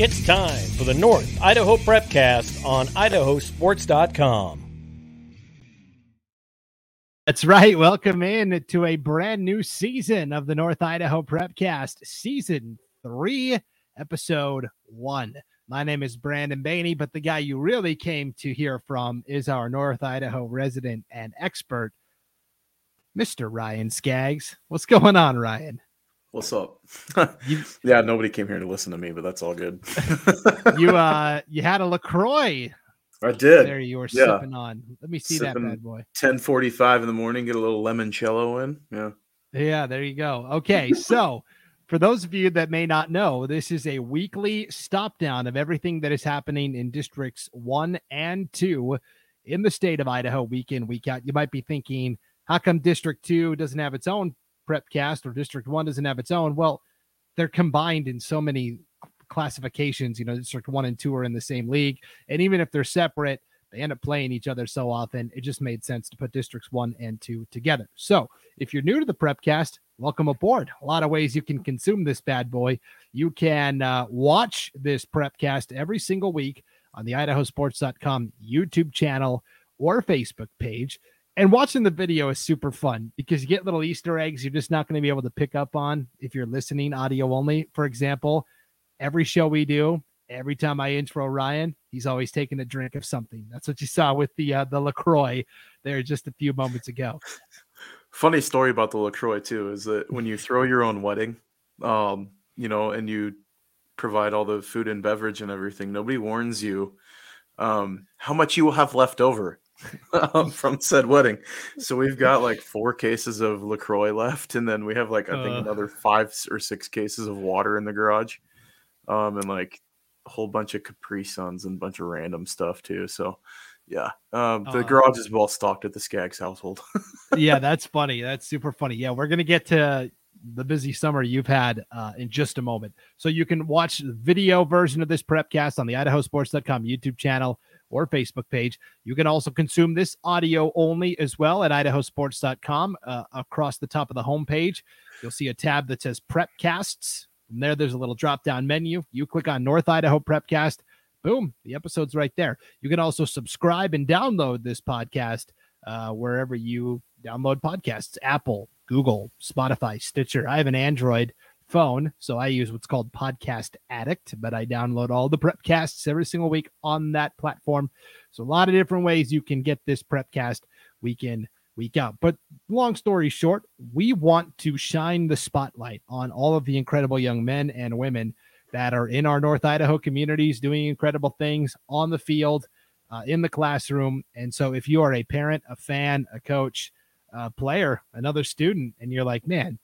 It's time for the North Idaho Prepcast on idahosports.com. That's right. Welcome in to a brand new season of the North Idaho Prepcast, season three, episode one. My name is Brandon Baney, but the guy you really came to hear from is our North Idaho resident and expert, Mr. Ryan Scaggs. What's going on, Ryan? What's up? yeah, nobody came here to listen to me, but that's all good. you uh you had a LaCroix. I did. There you were yeah. sipping on. Let me see sipping that bad boy. 1045 in the morning, get a little limoncello in. Yeah. Yeah, there you go. Okay, so for those of you that may not know, this is a weekly stop down of everything that is happening in districts one and two in the state of Idaho week in, week out. You might be thinking, how come District Two doesn't have its own Prepcast or District One doesn't have its own. Well, they're combined in so many classifications. You know, District One and Two are in the same league, and even if they're separate, they end up playing each other so often. It just made sense to put Districts One and Two together. So, if you're new to the Prepcast, welcome aboard. A lot of ways you can consume this bad boy. You can uh, watch this Prepcast every single week on the IdahoSports.com YouTube channel or Facebook page. And watching the video is super fun because you get little Easter eggs you're just not going to be able to pick up on if you're listening audio only. For example, every show we do, every time I intro Ryan, he's always taking a drink of something. That's what you saw with the uh, the Lacroix there just a few moments ago. Funny story about the Lacroix too is that when you throw your own wedding, um, you know, and you provide all the food and beverage and everything, nobody warns you um, how much you will have left over um, from said wedding. So we've got like four cases of LaCroix left, and then we have like I think uh, another five or six cases of water in the garage, um, and like a whole bunch of Capri Suns and a bunch of random stuff too. So yeah, um, the uh, garage is well stocked at the Scaggs household. yeah, that's funny. That's super funny. Yeah, we're gonna get to the busy summer you've had uh, in just a moment. So you can watch the video version of this prepcast on the idahosports.com YouTube channel or Facebook page. You can also consume this audio only as well at idahosports.com. Uh, across the top of the homepage, you'll see a tab that says Prepcasts. From there, there's a little drop down menu. You click on North Idaho Prepcast. Boom, the episode's right there. You can also subscribe and download this podcast uh, wherever you download podcasts Apple, Google, Spotify, Stitcher. I have an Android phone. So I use what's called Podcast Addict, but I download all the prepcasts every single week on that platform. So a lot of different ways you can get this prepcast week in, week out. But long story short, we want to shine the spotlight on all of the incredible young men and women that are in our North Idaho communities doing incredible things on the field, uh, in the classroom. And so if you are a parent, a fan, a coach, a player, another student, and you're like, man,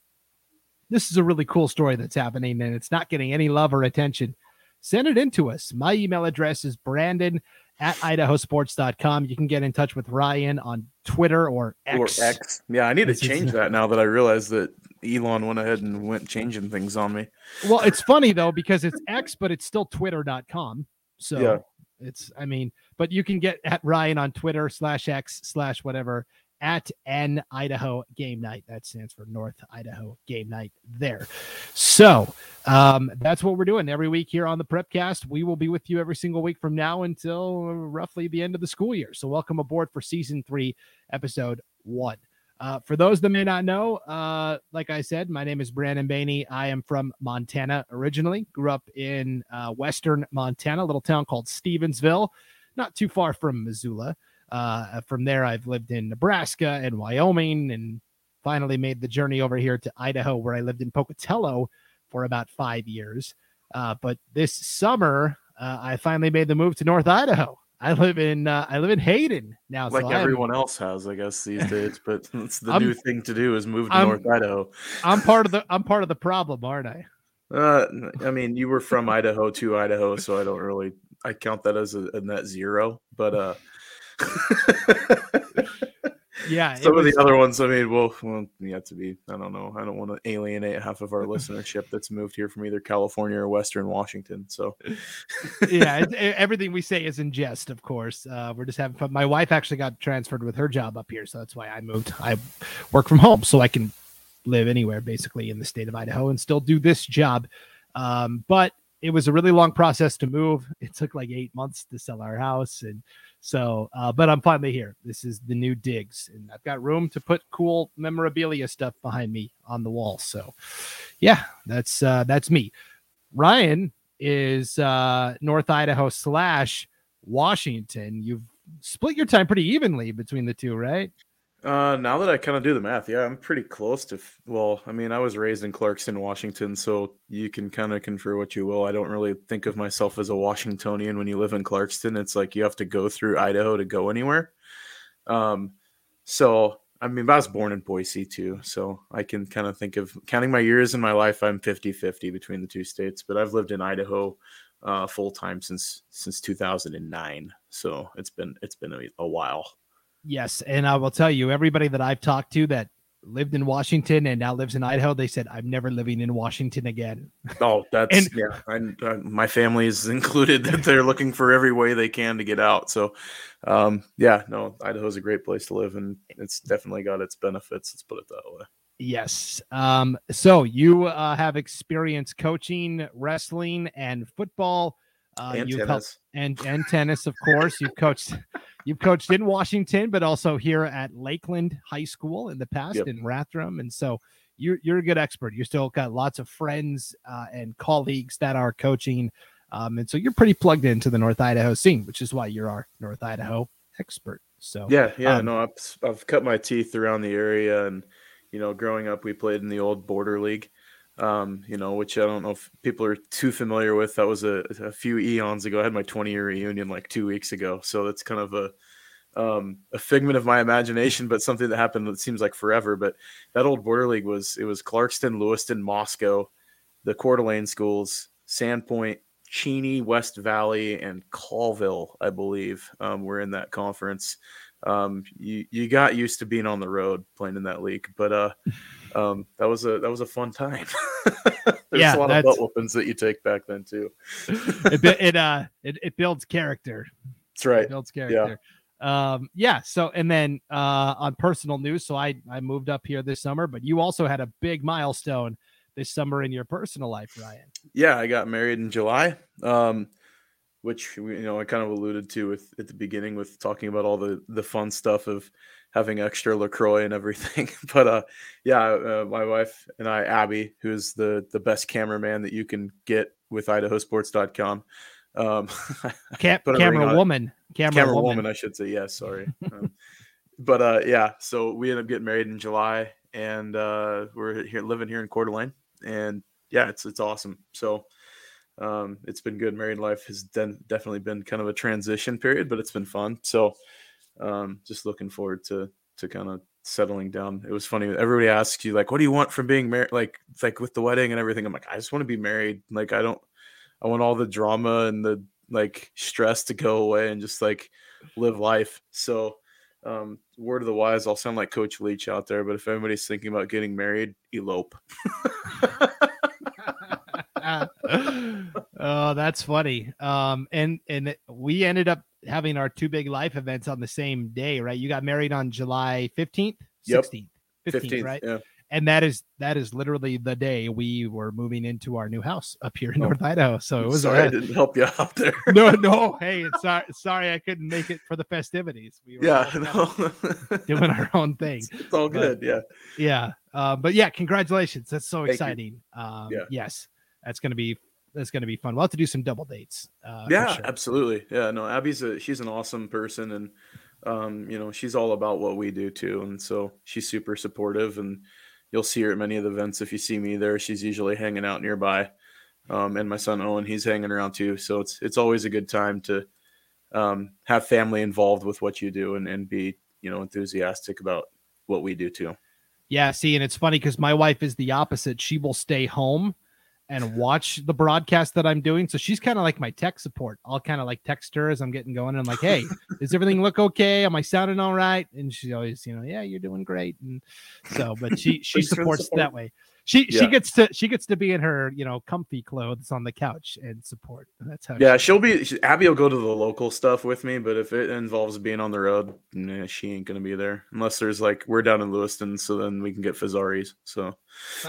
this is a really cool story that's happening and it's not getting any love or attention, send it in to us. My email address is brandon at idahosports.com. You can get in touch with Ryan on Twitter or X. Or X. Yeah, I need to change that now that I realize that Elon went ahead and went changing things on me. Well, it's funny though, because it's X, but it's still twitter.com. So yeah. it's, I mean, but you can get at Ryan on Twitter slash X slash whatever at N Idaho Game Night. That stands for North Idaho Game Night there. So um, that's what we're doing every week here on the Prepcast. We will be with you every single week from now until roughly the end of the school year. So welcome aboard for season three, episode one. Uh, for those that may not know, uh, like I said, my name is Brandon Baney. I am from Montana originally. Grew up in uh, western Montana, a little town called Stevensville, not too far from Missoula. Uh, from there, I've lived in Nebraska and Wyoming and finally made the journey over here to Idaho, where I lived in Pocatello for about five years. Uh, but this summer, uh, I finally made the move to North Idaho. I live in uh, I live in Hayden now, like so everyone I'm, else has, I guess these days. But it's the I'm, new thing to do is move to I'm, North Idaho. I'm part of the I'm part of the problem, aren't I? Uh, I mean, you were from Idaho to Idaho, so I don't really I count that as a, a net zero. But uh, yeah. Some was, of the other ones, I mean, well, well, yet to be. I don't know. I don't want to alienate half of our listenership that's moved here from either California or Western Washington. So, yeah, everything we say is in jest, of course. Uh, we're just having fun. My wife actually got transferred with her job up here, so that's why I moved. I work from home, so I can live anywhere basically in the state of Idaho and still do this job. Um, but it was a really long process to move. It took like eight months to sell our house, and so, uh, but I'm finally here. This is the new digs, and I've got room to put cool memorabilia stuff behind me on the wall. So, yeah, that's uh, that's me. Ryan is uh, North Idaho slash Washington. You've split your time pretty evenly between the two, right? Uh, now that I kind of do the math, yeah, I'm pretty close to. Well, I mean, I was raised in Clarkston, Washington, so you can kind of confer what you will. I don't really think of myself as a Washingtonian when you live in Clarkston. It's like you have to go through Idaho to go anywhere. Um, so I mean, I was born in Boise too, so I can kind of think of counting my years in my life. I'm 50 50 between the two states, but I've lived in Idaho uh, full time since since 2009. So it's been it's been a, a while. Yes, and I will tell you, everybody that I've talked to that lived in Washington and now lives in Idaho, they said, "I'm never living in Washington again." Oh, that's and, yeah. I, I, my family is included. That they're looking for every way they can to get out. So, um, yeah, no, Idaho's a great place to live, and it's definitely got its benefits. Let's put it that way. Yes. Um, so you uh, have experience coaching wrestling and football. Uh, and tennis. Helped, and and tennis, of course. You've coached You've coached in Washington, but also here at Lakeland High School in the past yep. in Rathdrum, and so you're you're a good expert. You still got lots of friends uh, and colleagues that are coaching, um, and so you're pretty plugged into the North Idaho scene, which is why you're our North Idaho expert. So yeah, yeah, um, no, I've I've cut my teeth around the area, and you know, growing up, we played in the old border league um, you know, which I don't know if people are too familiar with. That was a, a few eons ago. I had my 20 year reunion like two weeks ago. So that's kind of a, um, a figment of my imagination, but something that happened that seems like forever. But that old border league was, it was Clarkston, Lewiston, Moscow, the Coeur d'Alene schools, Sandpoint, Cheney, West Valley, and Colville, I believe, um, were in that conference. Um, you, you got used to being on the road playing in that league, but, uh, um, that was a that was a fun time. There's yeah, a lot of butt whoopings that you take back then too. it, it uh it, it builds character. That's right. It builds character. Yeah. Um yeah, so and then uh on personal news, so I I moved up here this summer, but you also had a big milestone this summer in your personal life, Ryan. Yeah, I got married in July. Um which you know I kind of alluded to with at the beginning with talking about all the the fun stuff of having extra Lacroix and everything. but uh, yeah, uh, my wife and I, Abby, who's the the best cameraman that you can get with IdahoSports.com. Um, Cam- camera woman, camera, camera woman. woman. I should say. Yes, yeah, sorry. um, but uh, yeah, so we ended up getting married in July, and uh, we're here living here in Coeur d'Alene, and yeah, it's it's awesome. So. Um, it's been good. Married life has de- definitely been kind of a transition period, but it's been fun. So, um, just looking forward to to kind of settling down. It was funny. Everybody asks you like, "What do you want from being married?" Like, like with the wedding and everything. I'm like, I just want to be married. Like, I don't. I want all the drama and the like stress to go away and just like live life. So, um, word of the wise, I'll sound like Coach Leach out there, but if anybody's thinking about getting married, elope. oh, that's funny. Um, and and we ended up having our two big life events on the same day, right? You got married on July 15th, 16th, 15th, 15th right? Yeah. And that is that is literally the day we were moving into our new house up here in oh, North Idaho. So it was sorry I didn't help you out there. no, no. Hey, sorry, sorry I couldn't make it for the festivities. We were yeah, no. doing our own thing. It's, it's all good. But, yeah. Yeah. Uh, but yeah, congratulations. That's so Thank exciting. Um, yeah. Yes, that's going to be that's going to be fun. We'll have to do some double dates. Uh, yeah, sure. absolutely. Yeah, no, Abby's a she's an awesome person, and um, you know she's all about what we do too, and so she's super supportive. And you'll see her at many of the events. If you see me there, she's usually hanging out nearby. Um, and my son Owen, he's hanging around too. So it's it's always a good time to um, have family involved with what you do and, and be you know enthusiastic about what we do too. Yeah, see, and it's funny because my wife is the opposite. She will stay home and watch the broadcast that I'm doing. So she's kind of like my tech support. I'll kind of like text her as I'm getting going. And I'm like, hey, does everything look okay? Am I sounding all right? And she always, you know, yeah, you're doing great. And so, but she she supports that way. She Yeah. she gets to she gets to be in her you know comfy clothes on the couch and support. And that's how. Yeah, she- she'll be. she- Abby will go to the local stuff with me, but if it involves being on the road, nah, she ain't gonna be there unless there's like we're down in Lewiston, so then we can get Fazzari's. So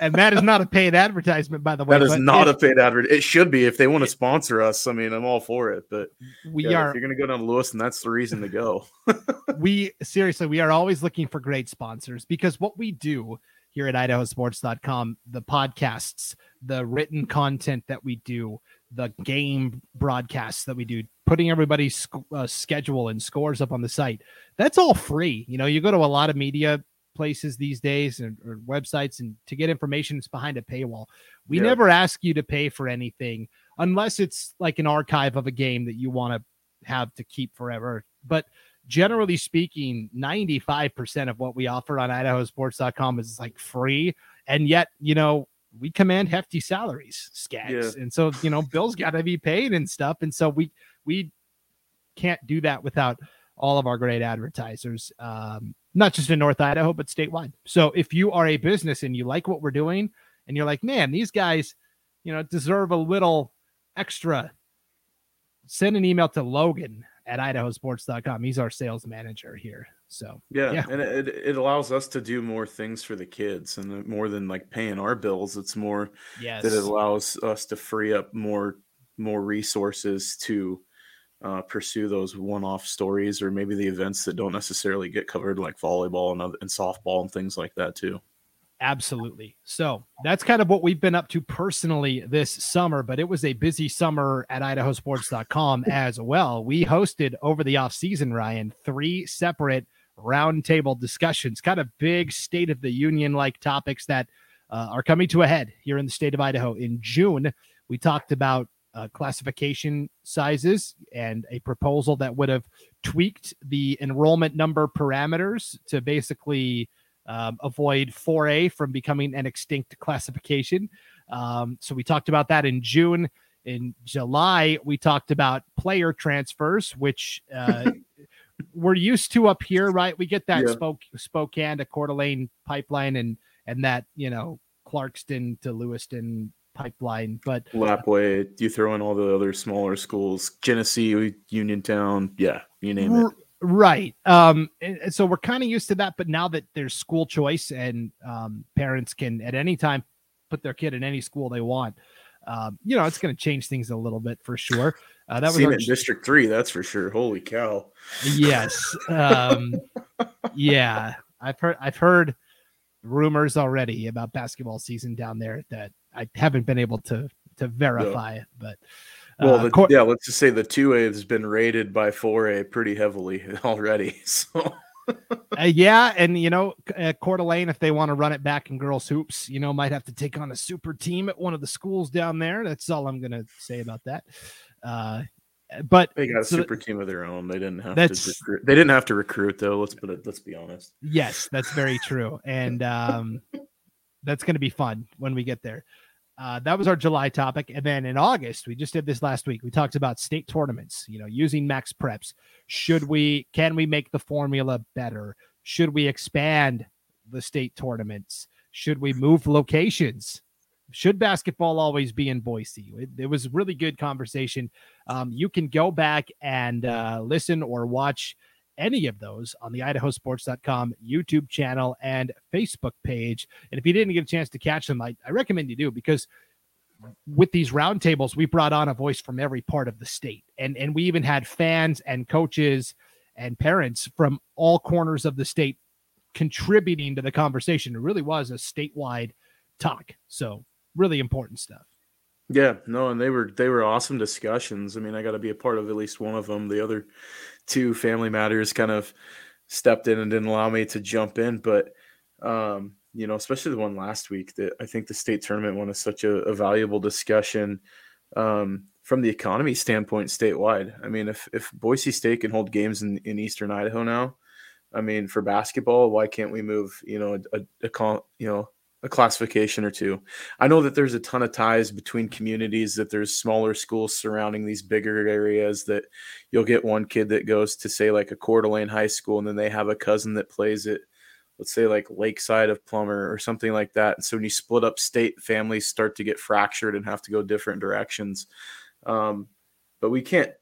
and that is not a paid advertisement, by the way. that is not if a paid advert. It should be if they want to sponsor us. I mean, I'm all for it, but We yeah, are if you're gonna go down to Lewiston, that's the reason to go. we seriously we are always looking for great sponsors because what we do here at idahosports.com the podcasts the written content that we do the game broadcasts that we do putting everybody's sc- uh, schedule and scores up on the site. That's all free. You know you go to a lot of media places these days and or websites and to get information it's behind a paywall. We Yeah. never ask you to pay for anything unless it's like an archive of a game that you want to have to keep forever. But generally speaking, 95% of what we offer on idahosports.com is like free. And yet, you know, we command hefty salaries, Scaggs. And so, you know, bills got to be paid and stuff. And so we, we can't do that without all of our great advertisers, um, not just in North Idaho, but statewide. So if you are a business and you like what we're doing and you're like, man, these guys, you know, deserve a little extra, send an email to Logan at idahosports.com. He's our sales manager here. So Yeah, Yeah. and it, it allows us to do more things for the kids, and more than like paying our bills, it's more yes, that it allows us to free up more more resources to uh, pursue those one-off stories or maybe the events that don't necessarily get covered, like volleyball and, other, and softball and things like that too. Absolutely. So that's kind of what we've been up to personally this summer, but it was a busy summer at idahosports.com as well. We hosted over the off season, Ryan, three separate roundtable discussions, kind of big state of the union like topics that uh, are coming to a head here in the state of Idaho. In June, we talked about uh, classification sizes and a proposal that would have tweaked the enrollment number parameters to basically um, avoid 4A from becoming an extinct classification. Um, so we talked about that in June. In July, we talked about player transfers, which uh, we're used to up here, right? We get that Yeah. Spoke, Spokane to Coeur d'Alene pipeline and and that you know Clarkston to Lewiston pipeline, but Lapwai, you throw in all the other smaller schools, Genesee, Uniontown, yeah, you name it. Right. Um, so we're kind of used to that, but now that there's school choice and um, parents can at any time put their kid in any school they want, um, you know, it's going to change things a little bit for sure. Uh, that was Seen our, in District Three, that's for sure. Holy cow! yes. Um, yeah, I've heard I've heard rumors already about basketball season down there that I haven't been able to to verify but Well, uh, the, Cor- yeah, let's just say the two A has been rated by four A pretty heavily already. So Uh, yeah, and you know, uh, Coeur d'Alene, if they want to run it back in girls hoops, you know, might have to take on a super team at one of the schools down there. That's all I'm gonna say about that. Uh, but they got a so super team of their own. They didn't have to recruit. They didn't have to recruit though. Let's put it. Let's be honest. yes, that's very true, and um, that's gonna be fun when we get there. Uh, that was our July topic, and then in August we just did this last week. We talked about state tournaments. You know, using MaxPreps. Should we? Can we make the formula better? Should we expand the state tournaments? Should we move locations? Should basketball always be in Boise? It, it was really good conversation. Um, you can go back and uh, listen or watch any of those on the idahosports.com YouTube channel and Facebook page. And if you didn't get a chance to catch them, I, I recommend you do because with these roundtables, we brought on a voice from every part of the state. And, and we even had fans and coaches and parents from all corners of the state contributing to the conversation. It really was a statewide talk. So really important stuff. Yeah, no, and they were they were awesome discussions. I mean, I got to be a part of at least one of them. The other two family matters kind of stepped in and didn't allow me to jump in, but um, you know, especially the one last week that I think the state tournament one is such a, a valuable discussion um, from the economy standpoint statewide. I mean, if if Boise State can hold games in, in Eastern Idaho now, I mean, for basketball, why can't we move? You know, a, a, a you know a classification or two. I know that there's a ton of ties between communities, that there's smaller schools surrounding these bigger areas, that you'll get one kid that goes to, say, like a Coeur d'Alene high school, and then they have a cousin that plays at let's say like Lakeside of Plummer or something like that. And so when you split up state, families start to get fractured and have to go different directions. Um, but we can't,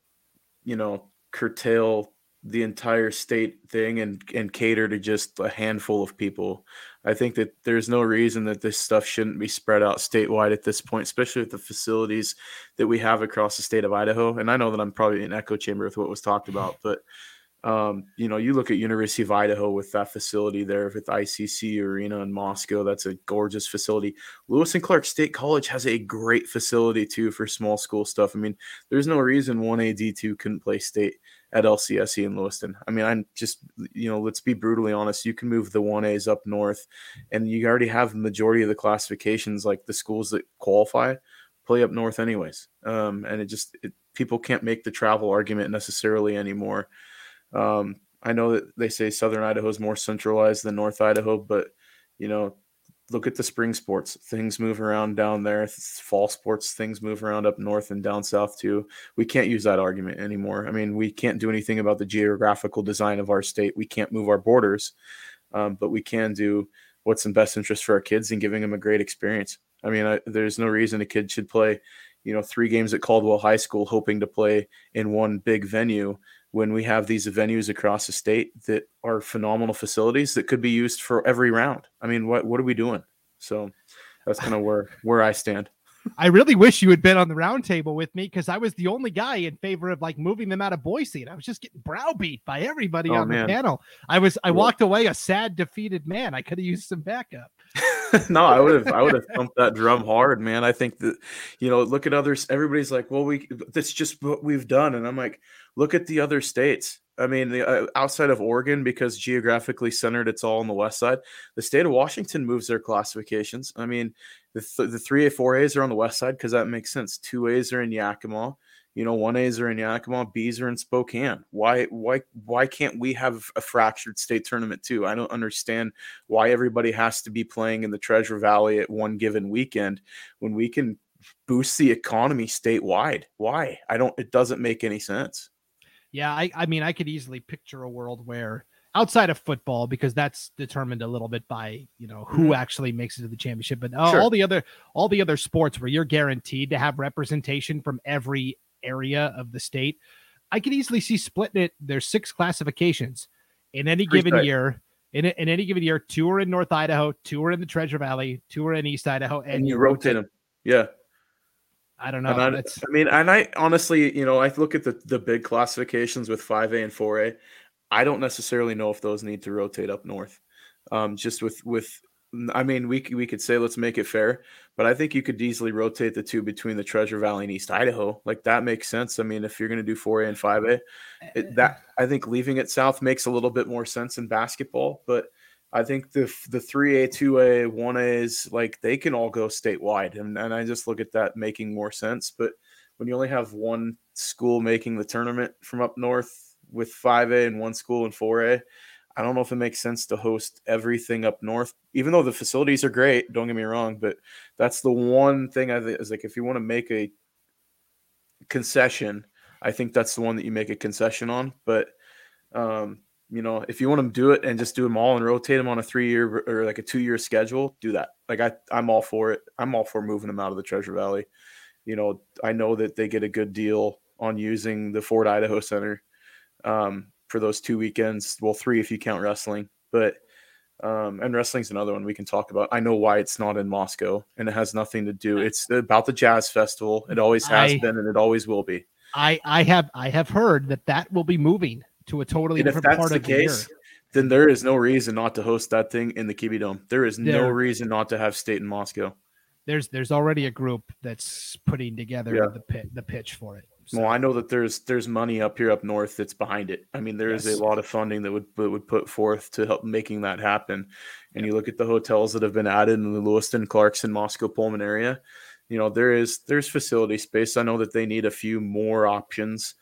you know, curtail the entire state thing and and cater to just a handful of people. I think that there's no reason that this stuff shouldn't be spread out statewide at this point, especially with the facilities that we have across the state of Idaho. And I know that I'm probably an echo chamber with what was talked about, but um, you know, you look at University of Idaho with that facility there with ICC Arena in Moscow. That's a gorgeous facility. Lewis and Clark State College has a great facility too for small school stuff. I mean, there's no reason one AD two couldn't play state at LCSC in Lewiston. I mean, I'm just you know, let's be brutally honest. You can move the one A's up north, and you already have the majority of the classifications, like the schools that qualify, play up north anyways. Um, and it just it, people can't make the travel argument necessarily anymore. Um, I know that they say Southern Idaho is more centralized than North Idaho, but you know, look at the spring sports. Things move around down there. Fall sports, things move around up north and down south too. We can't use that argument anymore. I mean, we can't do anything about the geographical design of our state. We can't move our borders, um, but we can do what's in best interest for our kids and giving them a great experience. I mean, I, there's no reason a kid should play, you know, three games at Caldwell High School hoping to play in one big venue when we have these venues across the state that are phenomenal facilities that could be used for every round. I mean, what what are we doing? So that's kind of where where I stand. I really wish you had been on the roundtable with me because I was the only guy in favor of like moving them out of Boise, and I was just getting browbeat by everybody oh, on man. the panel. I was I walked away a sad, defeated man. I could have used some backup. no, I would have I would have thumped that drum hard, man. I think that you know, look at others. Everybody's like, well, we that's just what we've done, and I'm like, look at the other states. I mean, the, uh, outside of Oregon, because geographically centered, it's all on the west side. The state of Washington moves their classifications. I mean, the th- the three A, four A's are on the west side because that makes sense. Two A's are in Yakima. You know, one A's are in Yakima, B's are in Spokane. Why, why, why can't we have a fractured state tournament too? I don't understand why everybody has to be playing in the Treasure Valley at one given weekend when we can boost the economy statewide. Why? I don't. It doesn't make any sense. Yeah, I, I mean, I could easily picture a world where outside of football, because that's determined a little bit by you know who mm-hmm. actually makes it to the championship, but uh, sure. all the other all the other sports where you're guaranteed to have representation from every area of the state, I could easily see splitting it. There's six classifications in any given year. In, in any given year, two are in North Idaho, two are in the Treasure Valley, two are in East Idaho, and, and you, rotate, rotate them. Yeah. I don't know. I, I, mean, and I honestly, you know, I look at the the big classifications with 5A and 4A. I don't necessarily know if those need to rotate up north. Um, just with with I mean, we we could say let's make it fair, but I think you could easily rotate the two between the Treasure Valley and East Idaho. Like that makes sense. I mean, if you're going to do 4A and 5A, it, that I think leaving it south makes a little bit more sense in basketball. But I think the the 3A, 2A, 1A is like they can all go statewide. And, and I just look at that making more sense. But when you only have one school making the tournament from up north with 5A and one school in 4A, I don't know if it makes sense to host everything up north, even though the facilities are great. Don't get me wrong, but that's the one thing I think is like if you want to make a concession, I think that's the one that you make a concession on. But um, you know, if you want to do it and just do them all and rotate them on a three year or like a two year schedule, do that. Like I, I'm all for it. I'm all for moving them out of the Treasure Valley. You know, I know that they get a good deal on using the Ford Idaho Center um, for those two weekends. Well, three if you count wrestling, but um, and wrestling's another one we can talk about. I know why it's not in Moscow, and it has nothing to do. It's about the jazz festival. It always has I, been, and it always will be. I I have I have heard that that will be moving to a totally and different part the of the case, year. Then there is no reason not to host that thing in the Kibbie Dome. There is there, no reason not to have state in Moscow. There's there's already a group that's putting together yeah. the pit the pitch for it. So. Well, I know that there's there's money up here up north that's behind it. I mean, there yes. is a lot of funding that would that would put forth to help making that happen. And you look at the hotels that have been added in the Lewiston, Clarkston, Moscow, Pullman area. You know, there is there's facility space. I know that they need a few more options,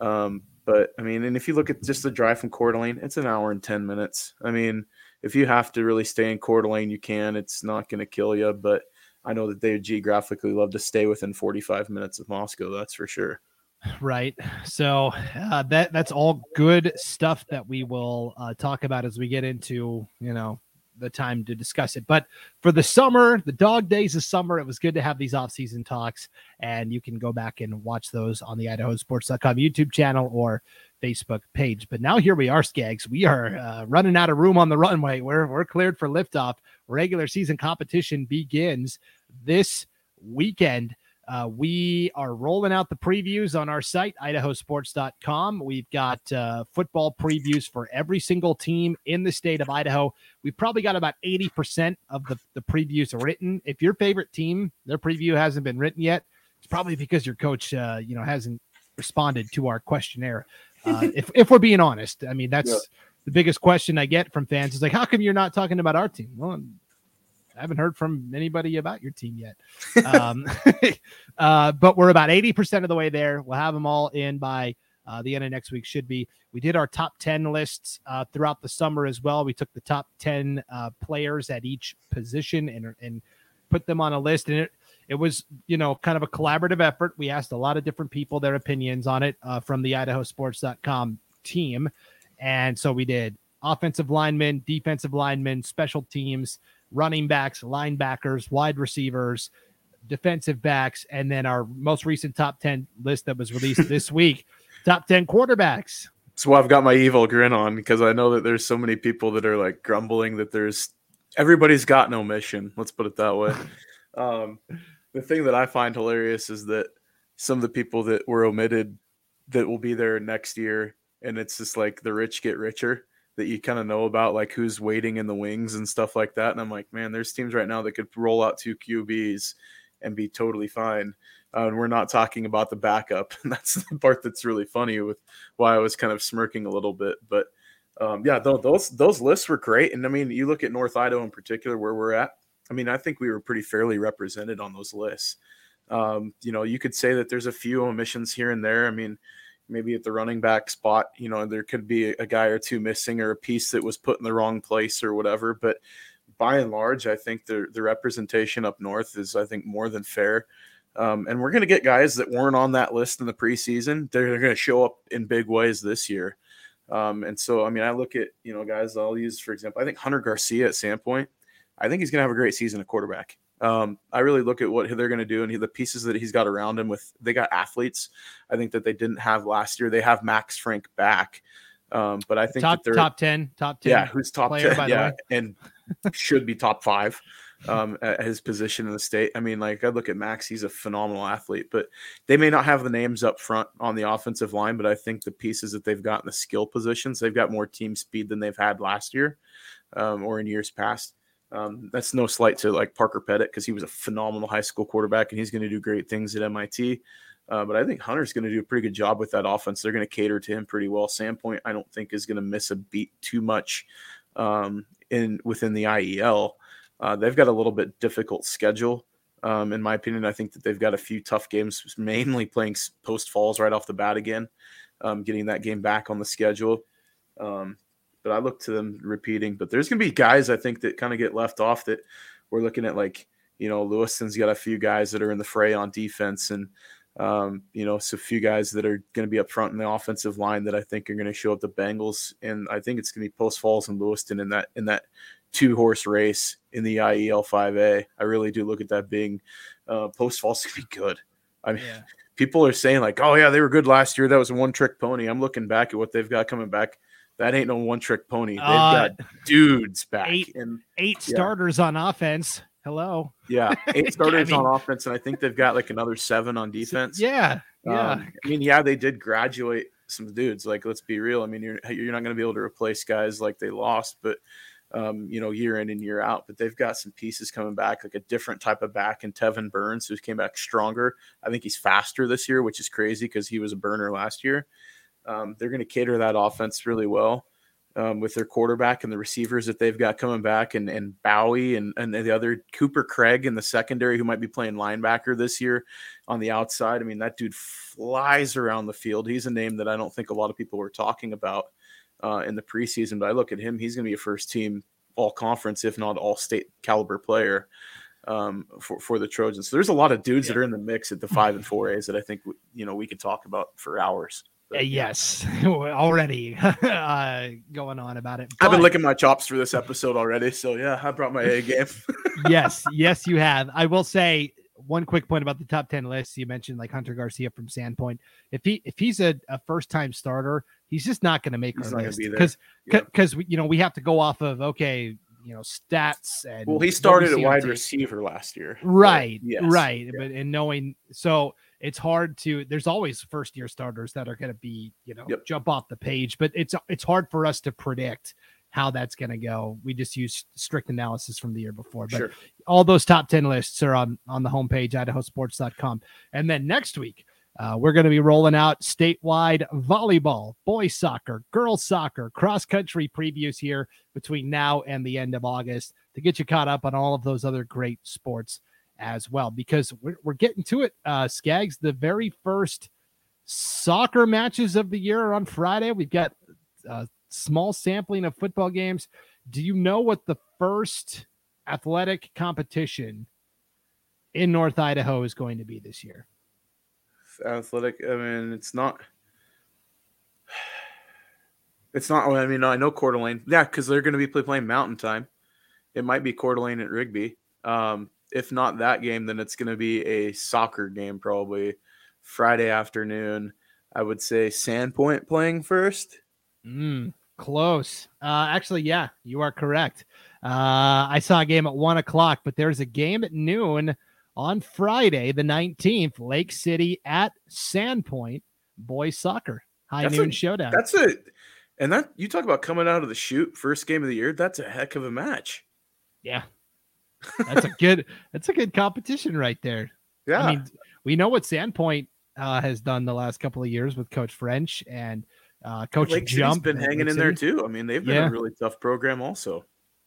um, but I mean, and if you look at just the drive from Coeur d'Alene, it's an hour and 10 minutes. I mean, if you have to really stay in Coeur d'Alene, you can. It's not going to kill you. But I know that they geographically love to stay within 45 minutes of Moscow. That's for sure. Right. So uh, that that's all good stuff that we will uh, talk about as we get into you know the time to discuss it. But for the summer, the dog days of summer, it was good to have these off-season talks, and you can go back and watch those on the IdahoSports.com YouTube channel or Facebook page. But now here we are, Scaggs. We are uh, running out of room on the runway. We're we're cleared for liftoff. Regular season competition begins this weekend. Uh, we are rolling out the previews on our site, idahosports.com. We've got uh, football previews for every single team in the state of Idaho. We've probably got about 80% of the, the previews written. If your favorite team, their preview hasn't been written yet, it's probably because your coach, uh, you know, hasn't responded to our questionnaire. Uh, if, if we're being honest, I mean, that's yeah. the biggest question I get from fans is like, how come you're not talking about our team? Well, I haven't heard from anybody about your team yet. Um, uh, but we're about 80% of the way there. We'll have them all in by uh, the end of next week, should be. We did our top 10 lists uh, throughout the summer as well. We took the top 10 uh, players at each position and, and put them on a list. And it, it was, you know, kind of a collaborative effort. We asked a lot of different people their opinions on it uh, from the idahosports.com team. And so we did offensive linemen, defensive linemen, special teams, running backs, linebackers, wide receivers, defensive backs, and then our most recent top 10 list that was released this week top 10 quarterbacks. So I've got my evil grin on because I know that there's so many people that are like grumbling that there's everybody's got no mission. Let's put it that way. um, the thing that I find hilarious is that some of the people that were omitted that will be there next year, and it's just like the rich get richer that you kind of know about, like who's waiting in the wings and stuff like that. And I'm like, man, there's teams right now that could roll out two QBs and be totally fine. Uh, and we're not talking about the backup. And that's the part that's really funny with why I was kind of smirking a little bit. But um, yeah, those those lists were great. And I mean, you look at North Idaho in particular, where we're at. I mean, I think we were pretty fairly represented on those lists. Um, you know, you could say that there's a few omissions here and there. I mean, maybe at the running back spot, you know, there could be a guy or two missing or a piece that was put in the wrong place or whatever. But by and large, I think the the representation up north is, I think, more than fair. Um, and we're going to get guys that weren't on that list in the preseason. They're, they're going to show up in big ways this year. Um, and so, I mean, I look at, you know, guys I'll use, for example, I think Hunter Garcia at Sandpoint, I think he's going to have a great season at quarterback. Um, I really look at what they're going to do and he, the pieces that he's got around him with. They got athletes. I think that they didn't have last year. They have Max Frank back, um, but I think top top ten, top ten. Yeah, who's top player, ten? Yeah, and should be top five um, at his position in the state. I mean, like I look at Max, he's a phenomenal athlete, but they may not have the names up front on the offensive line, but I think the pieces that they've got in the skill positions, they've got more team speed than they've had last year um, or in years past. Um, that's no slight to like Parker Pettit because he was a phenomenal high school quarterback and he's going to do great things at MIT. Uh, but I think Hunter's going to do a pretty good job with that offense. They're going to cater to him pretty well. Sandpoint, I don't think is going to miss a beat too much um, in within the IEL. Uh, they've got a little bit difficult schedule. Um, in my opinion, I think that they've got a few tough games, mainly playing post falls right off the bat again, um, getting that game back on the schedule. Um, but I look to them repeating. But there's going to be guys I think that kind of get left off that we're looking at, like, you know, Lewiston's got a few guys that are in the fray on defense and, um, you know, so a few guys that are going to be up front in the offensive line that I think are going to show up the Bengals. And I think it's going to be Post Falls and Lewiston in that, in that two horse race in the IEL 5A. I really do look at that being uh, Post Falls going to be good. I mean, yeah. people are saying like, oh yeah, they were good last year. That was a one trick pony. I'm looking back at what they've got coming back that ain't no one trick pony. They've uh, got dudes back eight, and eight yeah. starters on offense. Hello. Yeah, eight starters I mean, on offense, and I think they've got like another seven on defense. Yeah, yeah. Um, I mean, yeah, they did graduate some dudes. Like, let's be real. I mean, you're you're not going to be able to replace guys like they lost, but um, you know, year in and year out. But they've got some pieces coming back, like a different type of back and Tevin Burns, who came back stronger. I think he's faster this year, which is crazy because he was a burner last year. Um, they're going to cater that offense really well um, with their quarterback and the receivers that they've got coming back, and and Bowie and and the other Cooper Craig in the secondary who might be playing linebacker this year on the outside. I mean, that dude flies around the field. He's a name that I don't think a lot of people were talking about uh, in the preseason, but I look at him; he's going to be a first team all conference, if not all state caliber player. um, for for the Trojans. So there's a lot of dudes yeah. that are in the mix at the five and four A's that I think you know we could talk about for hours. But, uh, yes, already uh, going on about it. But, I've been licking my chops for this episode already, so yeah, I brought my A game. yes, yes, you have. I will say one quick point about the top 10 lists you mentioned like hunter garcia from sandpoint if he if he's a, a first time starter he's just not going to make he's our list because because yeah. you know we have to go off of okay you know stats and well he started at wide receiver last year right yes. right yeah. but and knowing so it's hard to there's always first year starters that are going to be you know yep. jump off the page but it's it's hard for us to predict how that's going to go we just use strict analysis from the year before but sure. all those top 10 lists are on on the homepage idahosports.com and then next week uh, we're going to be rolling out statewide volleyball, boys soccer, girls soccer, cross country previews here between now and the end of August to get you caught up on all of those other great sports as well. Because we're, we're getting to it, uh, Scaggs. The very first soccer matches of the year on Friday. We've got a small sampling of football games. Do you know what the first athletic competition in North Idaho is going to be this year? athletic. I mean, it's not. It's not. I mean, I know Coeur d'Alene. Yeah, because they're going to be playing Mountain Time. It might be Coeur d'Alene at Rigby. Um, if not that game, then it's going to be a soccer game probably Friday afternoon. I would say Sandpoint playing first. Mm, close. Uh, actually, yeah, you are correct. Uh, I saw a game at one o'clock, but there's a game at noon on Friday, the 19th, Lake City at Sandpoint boys soccer high that's noon a, showdown. That's a and that you talk about coming out of the shoot first game of the year. That's a heck of a match. Yeah, that's a good that's a good competition right there. Yeah, I mean we know what Sandpoint uh, has done the last couple of years with Coach French and uh, Coach Lake Jump. City's been hanging in there too. I mean they've been yeah. a really tough program also.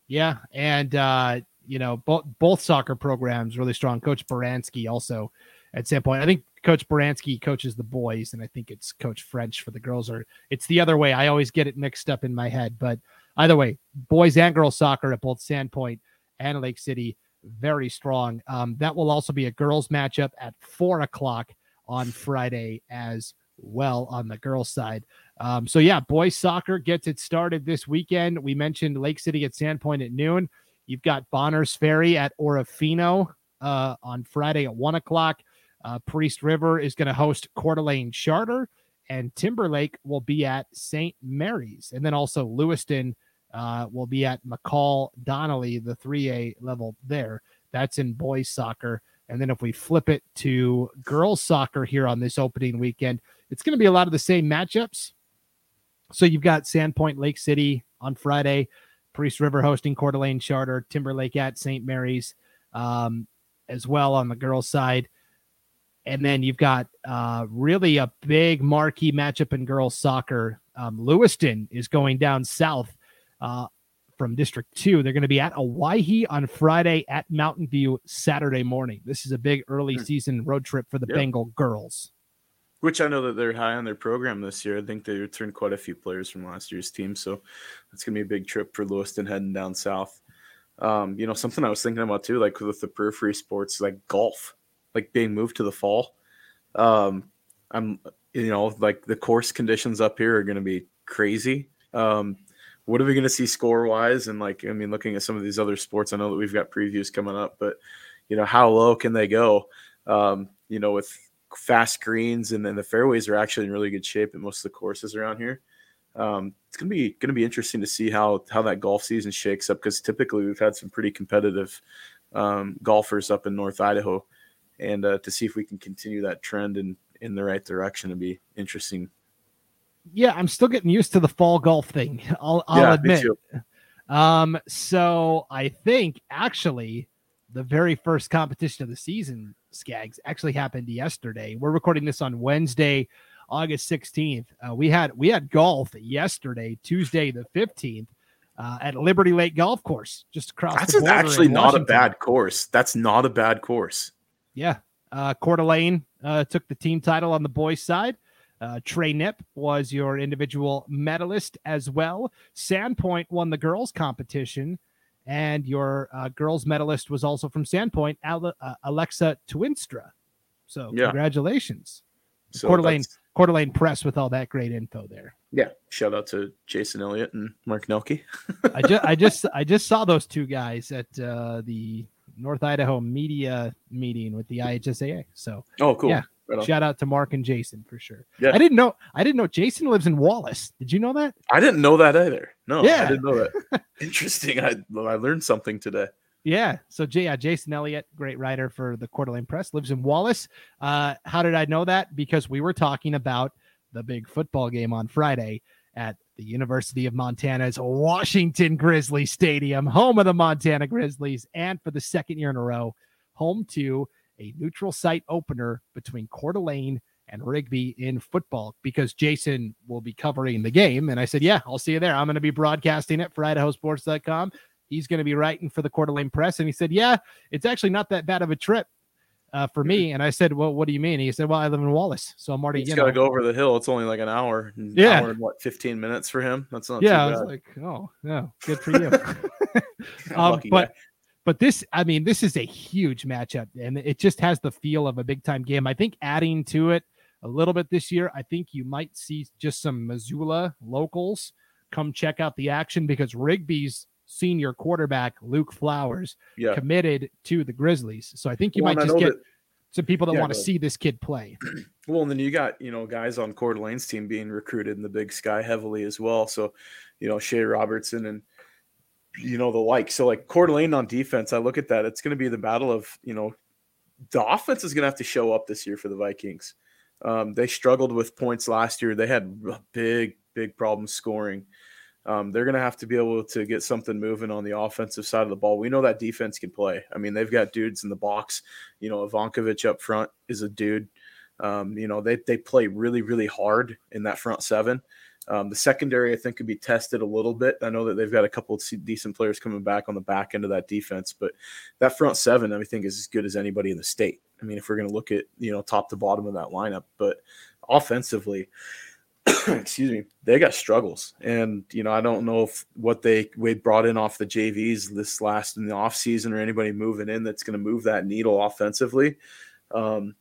Yeah, and uh, you know, both both soccer programs really strong. Coach Baranski also at some point. I think Coach Baranski coaches the boys, and I think it's Coach French for the girls. Or it's the other way. I always get it mixed up in my head. But either way, boys and girls soccer at both Sandpoint and Lake City, very strong. Um, that will also be a girls matchup at four o'clock on Friday as well on the girls' side. Um, so yeah, boys soccer gets it started this weekend. We mentioned Lake City at Sandpoint at noon. You've got Bonners Ferry at Orofino uh, on Friday at one o'clock. Uh, Priest River is going to host Coeur d'Alene Charter, and Timberlake will be at St. Mary's. And then also Lewiston uh, will be at McCall Donnelly, the 3A level there. That's in boys soccer. And then if we flip it to girls soccer here on this opening weekend, it's going to be a lot of the same matchups. So you've got Sandpoint Lake City on Friday. Priest River hosting Coeur d'Alene Charter, Timberlake at St. Mary's um, as well on the girls' side. And then you've got uh, really a big marquee matchup in girls soccer. Um, Lewiston is going down south uh, from District 2. They're going to be at Owyhee on Friday at Mountain View Saturday morning. This is a big early hmm. season road trip for the yep. Bengal girls. Which I know that they're high on their program this year. I think they returned quite a few players from last year's team, so it's gonna be a big trip for Lewiston heading down south. Um, you know, something I was thinking about too, like with the periphery sports, like golf, like being moved to the fall. Um, I'm, you know, like the course conditions up here are gonna be crazy. Um, what are we going to see score wise? And like, I mean, looking at some of these other sports, I know that we've got previews coming up, but you know, how low can they go? Um, you know, with fast greens, and then the fairways are actually in really good shape at most of the courses around here. Um, it's gonna be gonna be interesting to see how how that golf season shakes up because typically we've had some pretty competitive um, golfers up in North Idaho, and uh, to see if we can continue that trend in in the right direction would be interesting. Yeah, I'm still getting used to the fall golf thing. I'll, I'll yeah, admit. Um, so I think actually the very first competition of the season, Scaggs, actually happened yesterday. We're recording this on Wednesday, August 16th. Uh, we had we had golf yesterday, Tuesday the 15th, uh, at Liberty Lake Golf Course, just across. That's actually not a bad course. That's not a bad course. Yeah, uh, Coeur d'Alene uh, took the team title on the boys' side. Uh, Trey Nip was your individual medalist as well. Sandpoint won the girls' competition And your uh, girls medalist was also from Sandpoint, Ale- uh, Alexa Twinstra. So Yeah. congratulations. So Coeur d'Alene, Coeur d'Alene Press with all that great info there. Yeah. Shout out to Jason Elliott and Mark Nelke. I just I just I just saw those two guys at uh, the North Idaho media meeting with the IHSAA. So Oh, cool. Yeah. Right shout out to Mark and Jason for sure. Yeah. I didn't know I didn't know Jason lives in Wallace. Did you know that? I didn't know that either. No, Yeah. I didn't know that. Interesting. I I learned something today. Yeah. So yeah, Jason Elliott, great writer for the Coeur d'Alene Press, lives in Wallace. Uh, how did I know that? Because we were talking about the big football game on Friday at the University of Montana's Washington Grizzly Stadium, home of the Montana Grizzlies, and for the second year in a row, home to a neutral site opener between Coeur d'Alene and Rigby in football because Jason will be covering the game. And I said, Yeah, I'll see you there. I'm going to be broadcasting it for IdahoSports.com he's going to be writing for the Coeur d'Alene Press. And he said, Yeah, it's actually not that bad of a trip uh, for me. And I said, Well, what do you mean? He said, Well, I live in Wallace. So I'm already, He's got to go over the hill. It's only like an hour. an Yeah. hour and what, 15 minutes for him? That's not Yeah, I was like, Oh, yeah, good for you. um, but guy. But this, I mean, this is a huge matchup, and it just has the feel of a big time game. I think adding to it a little bit this year, I think you might see just some Missoula locals come check out the action because Rigby's senior quarterback Luke Flowers yeah. committed to the Grizzlies. So I think you Well, might just get some people that Yeah, want to see this kid play. Well, and then you got, you know, guys on Coeur d'Alene's team being recruited in the big sky heavily as well. So, you know, Shea Robertson and, you know, the like. So, like Coeur d'Alene on defense, I look at that. It's going to be the battle of, you know, the offense is going to have to show up this year for the Vikings. Um, they struggled with points last year. They had big, big problems scoring. Um, they're going to have to be able to get something moving on the offensive side of the ball. We know that defense can play. I mean, they've got dudes in the box. You know, Ivankovic up front is a dude. Um, you know, they they play really, really hard in that front seven. Um, the secondary, I think, could be tested a little bit. I know that they've got a couple of decent players coming back on the back end of that defense, but that front seven, I think, is as good as anybody in the state. I mean, if we're going to look at you know top to bottom of that lineup, but offensively, excuse me, they got struggles, and you know I don't know if what they we brought in off the JVs this last in the off season or anybody moving in that's going to move that needle offensively. Um,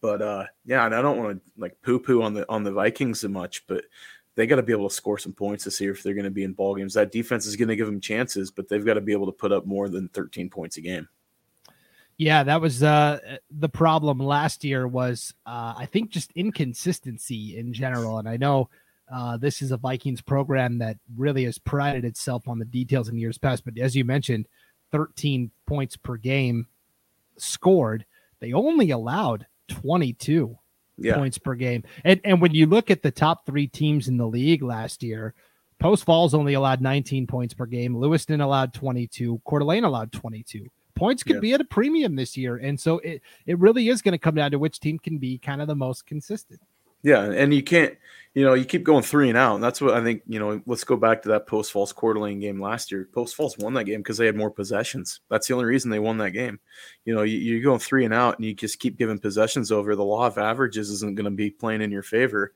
but uh, yeah, and I don't want to like poo poo on the on the Vikings so much, but they got to be able to score some points this year if they're going to be in ball games. That defense is going to give them chances, but they've got to be able to put up more than 13 points a game. Yeah, that was uh, the problem last year. Was uh, I think just inconsistency in general, and I know uh, this is a Vikings program that really has prided itself on the details in years past. But as you mentioned, 13 points per game scored. They only allowed 22 Yeah, points per game. And and when you look at the top three teams in the league last year, Post Falls only allowed 19 points per game. Lewiston allowed 22. Coeur d'Alene allowed 22. Points could Yeah. be at a premium this year, and so it it really is going to come down to which team can be kind of the most consistent. Yeah, and you can't, you know, you keep going three and out, and that's what I think. You know, let's go back to that Post Falls Coeur game last year. Post Falls won that game because they had more possessions. That's the only reason they won that game. You know, you, you're going three and out, and you just keep giving possessions over. The law of averages isn't going to be playing in your favor.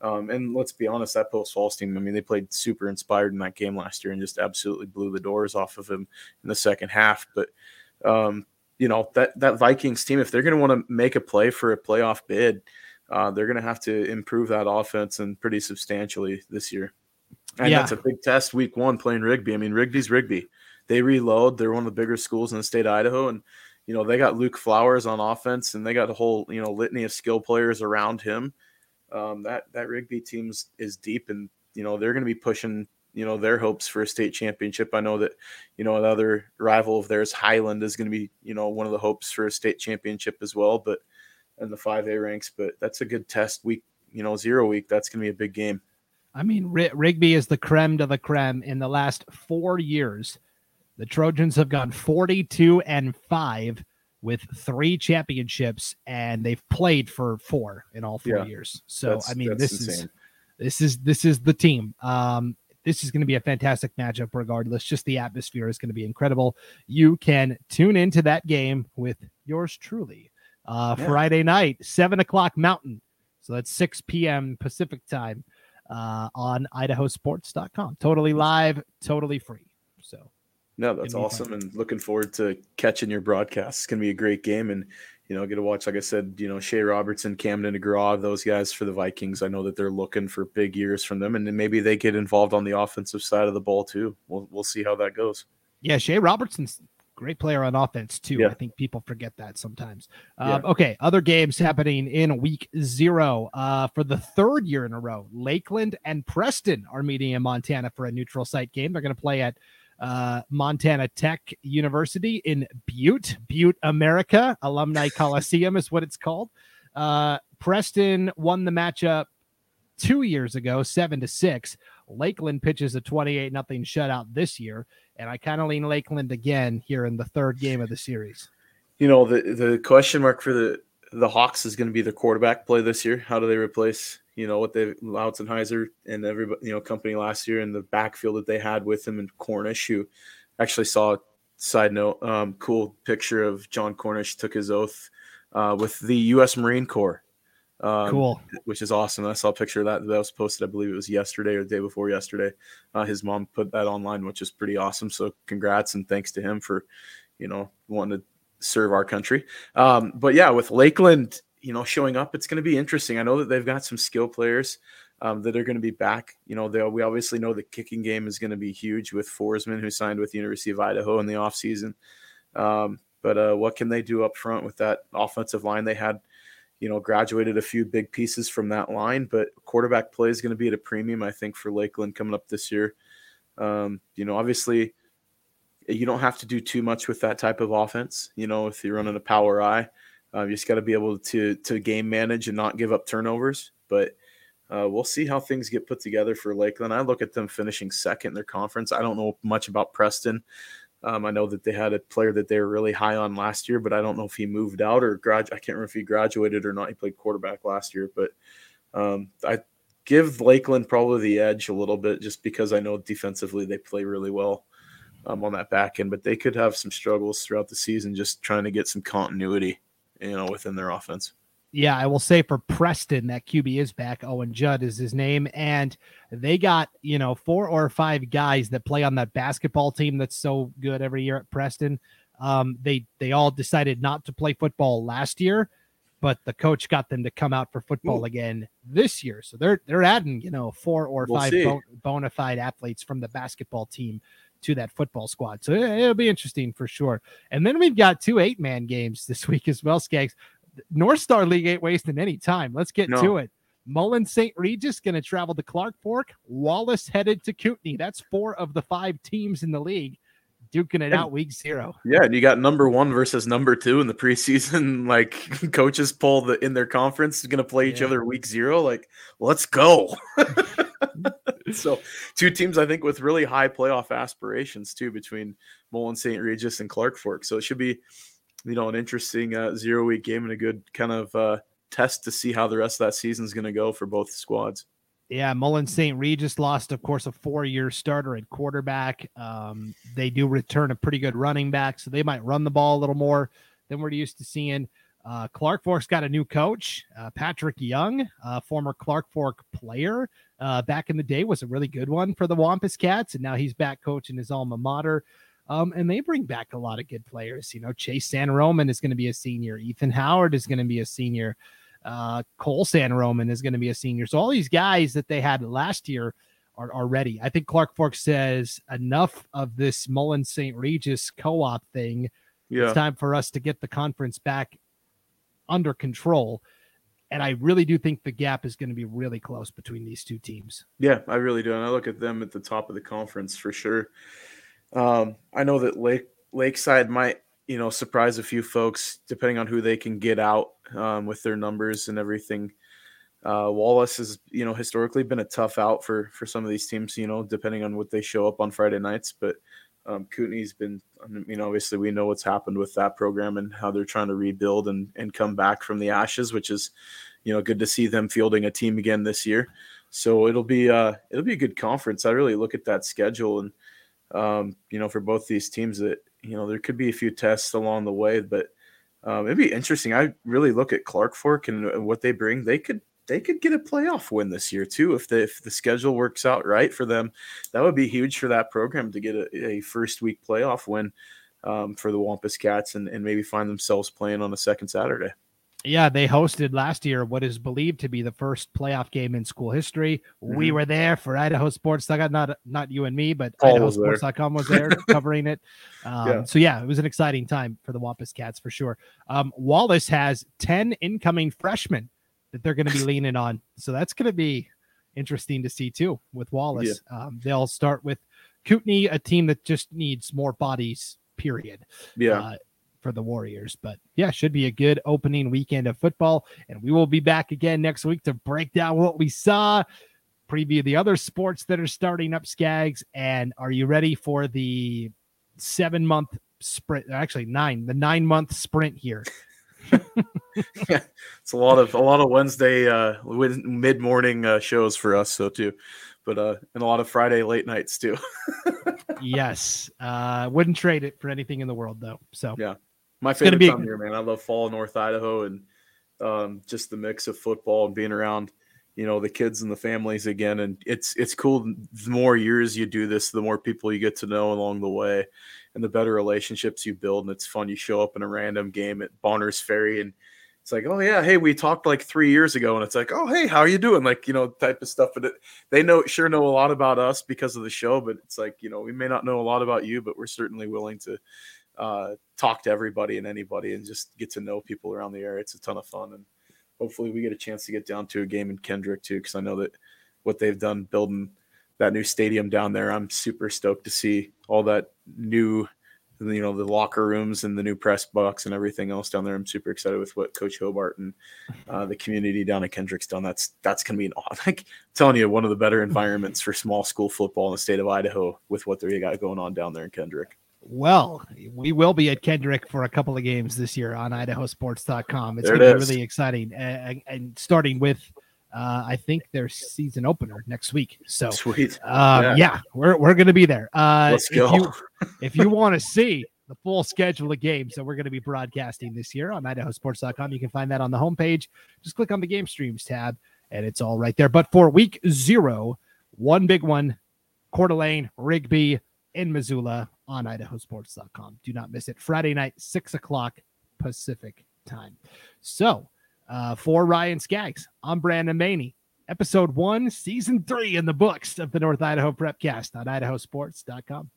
Um, and let's be honest, that Post Falls team, I mean, they played super inspired in that game last year and just absolutely blew the doors off of him in the second half. But, um, you know, that, that Vikings team, if they're going to want to make a play for a playoff bid, uh, they're going to have to improve that offense and pretty substantially this year. And Yeah. that's a big test week one playing Rigby. I mean, Rigby's Rigby. They reload. They're one of the bigger schools in the state of Idaho. And, you know, they got Luke Flowers on offense and they got a whole, you know, litany of skill players around him um, that that Rigby team's is deep, and you know they're going to be pushing you know their hopes for a state championship. I know that you know another rival of theirs, Highland, is going to be you know one of the hopes for a state championship as well, but in the five A ranks. But that's a good test week. You know, zero week. That's going to be a big game. I mean, Rigby is the creme de la creme. In the last four years, the Trojans have gone 42 and five with three championships, and they've played for four in all four Yeah. years. So, I mean, this is this is this is the team. Um, this is going to be a fantastic matchup, regardless. Just the atmosphere is going to be incredible. You can tune into that game with yours truly. Uh, Yeah. Friday night, seven o'clock Mountain. So that's 6 p.m. Pacific time uh, on idahosports.com. Totally live, totally free. So No, that's awesome, fun. and looking forward to catching your broadcast. It's gonna be a great game, and you know, get to watch, like I said, you know, Shea Robertson, Camden DeGraw, those guys for the Vikings. I know that they're looking for big years from them, and then maybe they get involved on the offensive side of the ball too. We'll we'll see how that goes. Yeah, Shea Robertson's great player on offense too. Yeah. I think people forget that sometimes. Um, yeah. Okay, other games happening in week zero uh, for the third year in a row. Lakeland and Preston are meeting in Montana for a neutral site game. They're going to play at uh, Montana Tech University in Butte, Butte, America. Alumni Coliseum is what it's called. Uh, Preston won the matchup two years ago, seven to six. Lakeland pitches a 28 nothing shutout this year, and I kind of lean Lakeland again here in the third game of the series. You know, the the question mark for the the Hawks is going to be the quarterback play this year. How do they replace you know what they Lautzenheiser and everybody you know company last year and the backfield that they had with him and Cornish, who actually saw side note um, cool picture of John Cornish took his oath uh, with the U.S. Marine Corps um, cool. Which is awesome. I saw a picture of that that was posted, I believe it was yesterday or the day before yesterday. Uh, his mom put that online, which is pretty awesome. So congrats and thanks to him for, you know, wanting to serve our country. Um, but yeah, with Lakeland, you know, showing up, it's going to be interesting. I know that they've got some skill players um, that are going to be back. You know, they, we obviously know the kicking game is going to be huge with Forsman, who signed with the University of Idaho in the offseason. Um, but uh, what can they do up front with that offensive line they had? You know, graduated a few big pieces from that line, but quarterback play is going to be at a premium, I think, for Lakeland coming up this year. Um, you know, obviously, you don't have to do too much with that type of offense. You know, if you're running a power I, uh, you just got to be able to to game manage and not give up turnovers. But uh, we'll see how things get put together for Lakeland. I look at them finishing second in their conference. I don't know much about Preston. Um, I know that they had a player that they were really high on last year, but I don't know if he moved out or grad. I can't remember if he graduated or not. He played quarterback last year, but um, I give Lakeland probably the edge a little bit just because I know defensively they play really well um, on that back end, but they could have some struggles throughout the season just trying to get some continuity, you know, within their offense yeah, I will say for Preston, that QB is back. Owen Judd is his name. And they got, you know, four or five guys that play on that basketball team that's so good every year at Preston. Um, they they all decided not to play football last year, but the coach got them to come out for football Ooh. again this year. So they're they're adding, you know, four or we'll five bon- bona fide athletes from the basketball team to that football squad. So it'll be interesting for sure. And then we've got two eight man games this week as well, Scaggs. North Star League ain't wasting any time. Let's get no. to it. Mullan St. Regis going to travel to Clark Fork. Wallace headed to Kootenai. That's four of the five teams in the league duking it out week zero. Yeah, and you got number one versus number two in the preseason. Like coaches pull the in their conference going to play each yeah. other week zero. Like, let's go. so two teams I think with really high playoff aspirations too between Mullan St. Regis and Clark Fork. So it should be you know, an interesting uh, zero week game and a good kind of uh, test to see how the rest of that season is going to go for both squads. Yeah, Mullan St. Regis lost, of course, a four year starter at quarterback. Um, they do return a pretty good running back, so they might run the ball a little more than we're used to seeing. Uh, Clark Fork's got a new coach, uh, Patrick Young, uh, former Clark Fork player. Uh, back in the day, was a really good one for the Wampus Cats, and now he's back coaching his alma mater. Um, and they bring back a lot of good players. You know, Chase San Roman is going to be a senior. Ethan Howard is going to be a senior. Uh, Cole San Roman is going to be a senior. So all these guys that they had last year are, are ready. I think Clark Fork says enough of this Mullan St. Regis co-op thing. Yeah. It's time for us to get the conference back under control. And I really do think the gap is going to be really close between these two teams. Yeah, I really do. And I look at them at the top of the conference for sure. Um, I know that Lake Lakeside might, you know, surprise a few folks depending on who they can get out um, with their numbers and everything. Uh, Wallace has, you know, historically been a tough out for for some of these teams, you know, depending on what they show up on Friday nights. But um, Kootenai's been, you know, obviously we know what's happened with that program and how they're trying to rebuild and and come back from the ashes, which is, you know, good to see them fielding a team again this year. So it'll be uh it'll be a good conference. I really look at that schedule and um, you know, for both these teams that, you know, there could be a few tests along the way, but um, it'd be interesting. I really look at Clark Fork and what they bring. They could they could get a playoff win this year too if the if the schedule works out right for them. That would be huge for that program to get a, a first week playoff win um, for the Wampus Cats and, and maybe find themselves playing on a second Saturday. Yeah, they hosted last year what is believed to be the first playoff game in school history. Mm-hmm. We were there for Idaho Sports. I got not not you and me, but Paul IdahoSports.com was there, was there covering it. Um, yeah. So yeah, it was an exciting time for the Wampus Cats for sure. Um, Wallace has ten incoming freshmen that they're going to be leaning on, so that's going to be interesting to see too with Wallace. Yeah. Um, they'll start with Kootenai, a team that just needs more bodies. Period. Yeah. Uh, for the Warriors. But yeah, should be a good opening weekend of football. And we will be back again next week to break down what we saw, preview the other sports that are starting up, Scaggs. And are you ready for the seven month sprint? Actually, nine, the nine month sprint here. yeah, it's a lot of a lot of Wednesday uh mid morning uh, shows for us, so too, but uh and a lot of Friday late nights too. yes, uh, wouldn't trade it for anything in the world though. So yeah, my favorite be... time year, man. I love fall North Idaho and um, just the mix of football and being around, you know, the kids and the families again. And it's it's cool. The more years you do this, the more people you get to know along the way, and the better relationships you build. And it's fun. You show up in a random game at Bonners Ferry and it's like, oh yeah, hey, we talked like three years ago, and it's like, oh hey, how are you doing? Like you know, type of stuff. But it, they know sure know a lot about us because of the show, but it's like you know, we may not know a lot about you, but we're certainly willing to uh, talk to everybody and anybody and just get to know people around the area. It's a ton of fun, and hopefully we get a chance to get down to a game in Kendrick too, because I know that what they've done building that new stadium down there, I'm super stoked to see all that new you know the locker rooms and the new press box and everything else down there. I'm super excited with what Coach Hobart and uh, the community down at Kendrick's done. That's that's gonna be an like I'm telling you one of the better environments for small school football in the state of Idaho with what they got going on down there in Kendrick. Well, we will be at Kendrick for a couple of games this year on IdahoSports.com. It's going to be really exciting, and, and starting with, uh, I think their season opener next week. So sweet, uh, yeah. yeah. we're we're going to be there. Uh, Let's go. If you, if you want to see the full schedule of games that we're going to be broadcasting this year on IdahoSports.com, you can find that on the homepage. Just click on the game streams tab, and it's all right there. But for week zero, one big one, Coeur d'Alene, Rigby in Missoula on idahosports.com. Do not miss it. Friday night, six o'clock Pacific time. So, uh, for Ryan Scaggs, I'm Brandon Baney. Episode one, season three in the books of the North Idaho Prepcast on idahosports.com.